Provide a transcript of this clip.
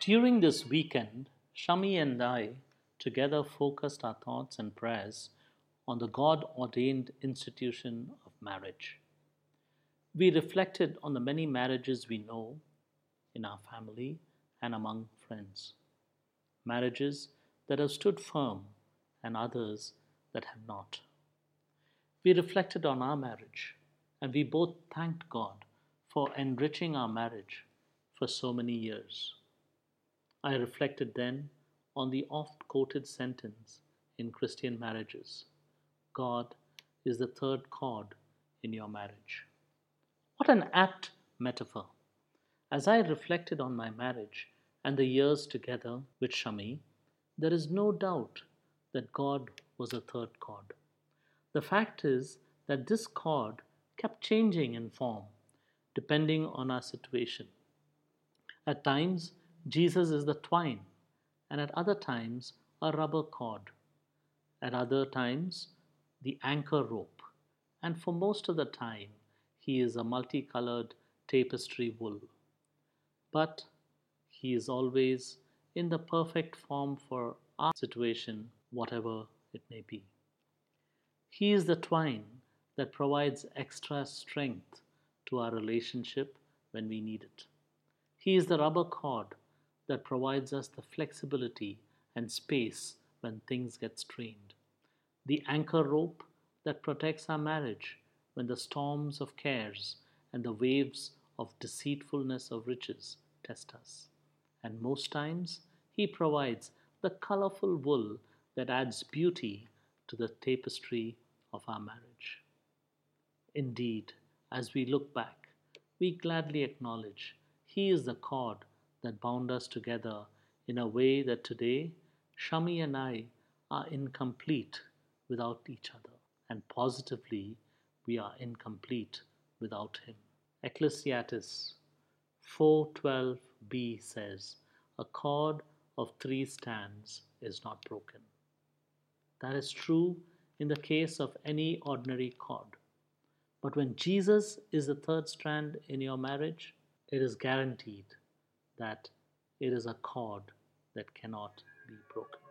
During this weekend, Shami and I together focused our thoughts and prayers on the God ordained institution of marriage. We reflected on the many marriages we know in our family and among friends. Marriages that have stood firm and others that have not. We reflected on our marriage and we both thanked God for enriching our marriage for so many years. I reflected then on the oft quoted sentence in Christian marriages God is the third cord in your marriage. What an apt metaphor! As I reflected on my marriage and the years together with Shami, there is no doubt that God was a third cord. The fact is that this cord kept changing in form depending on our situation. At times, Jesus is the twine, and at other times, a rubber cord. At other times, the anchor rope, and for most of the time, he is a multicolored tapestry wool. But he is always in the perfect form for our situation, whatever it may be. He is the twine that provides extra strength to our relationship when we need it. He is the rubber cord that provides us the flexibility and space when things get strained. The anchor rope that protects our marriage when the storms of cares and the waves of deceitfulness of riches test us. And most times, He provides the colorful wool that adds beauty to the tapestry of our marriage. Indeed, as we look back, we gladly acknowledge He is the cord that bound us together in a way that today Shami and I are incomplete without each other, and positively we are incomplete without Him. Ecclesiastes 4:12b says, "A cord of three strands is not broken." That is true in the case of any ordinary cord. But when Jesus is the third strand in your marriage, it is guaranteed that it is a cord that cannot be broken.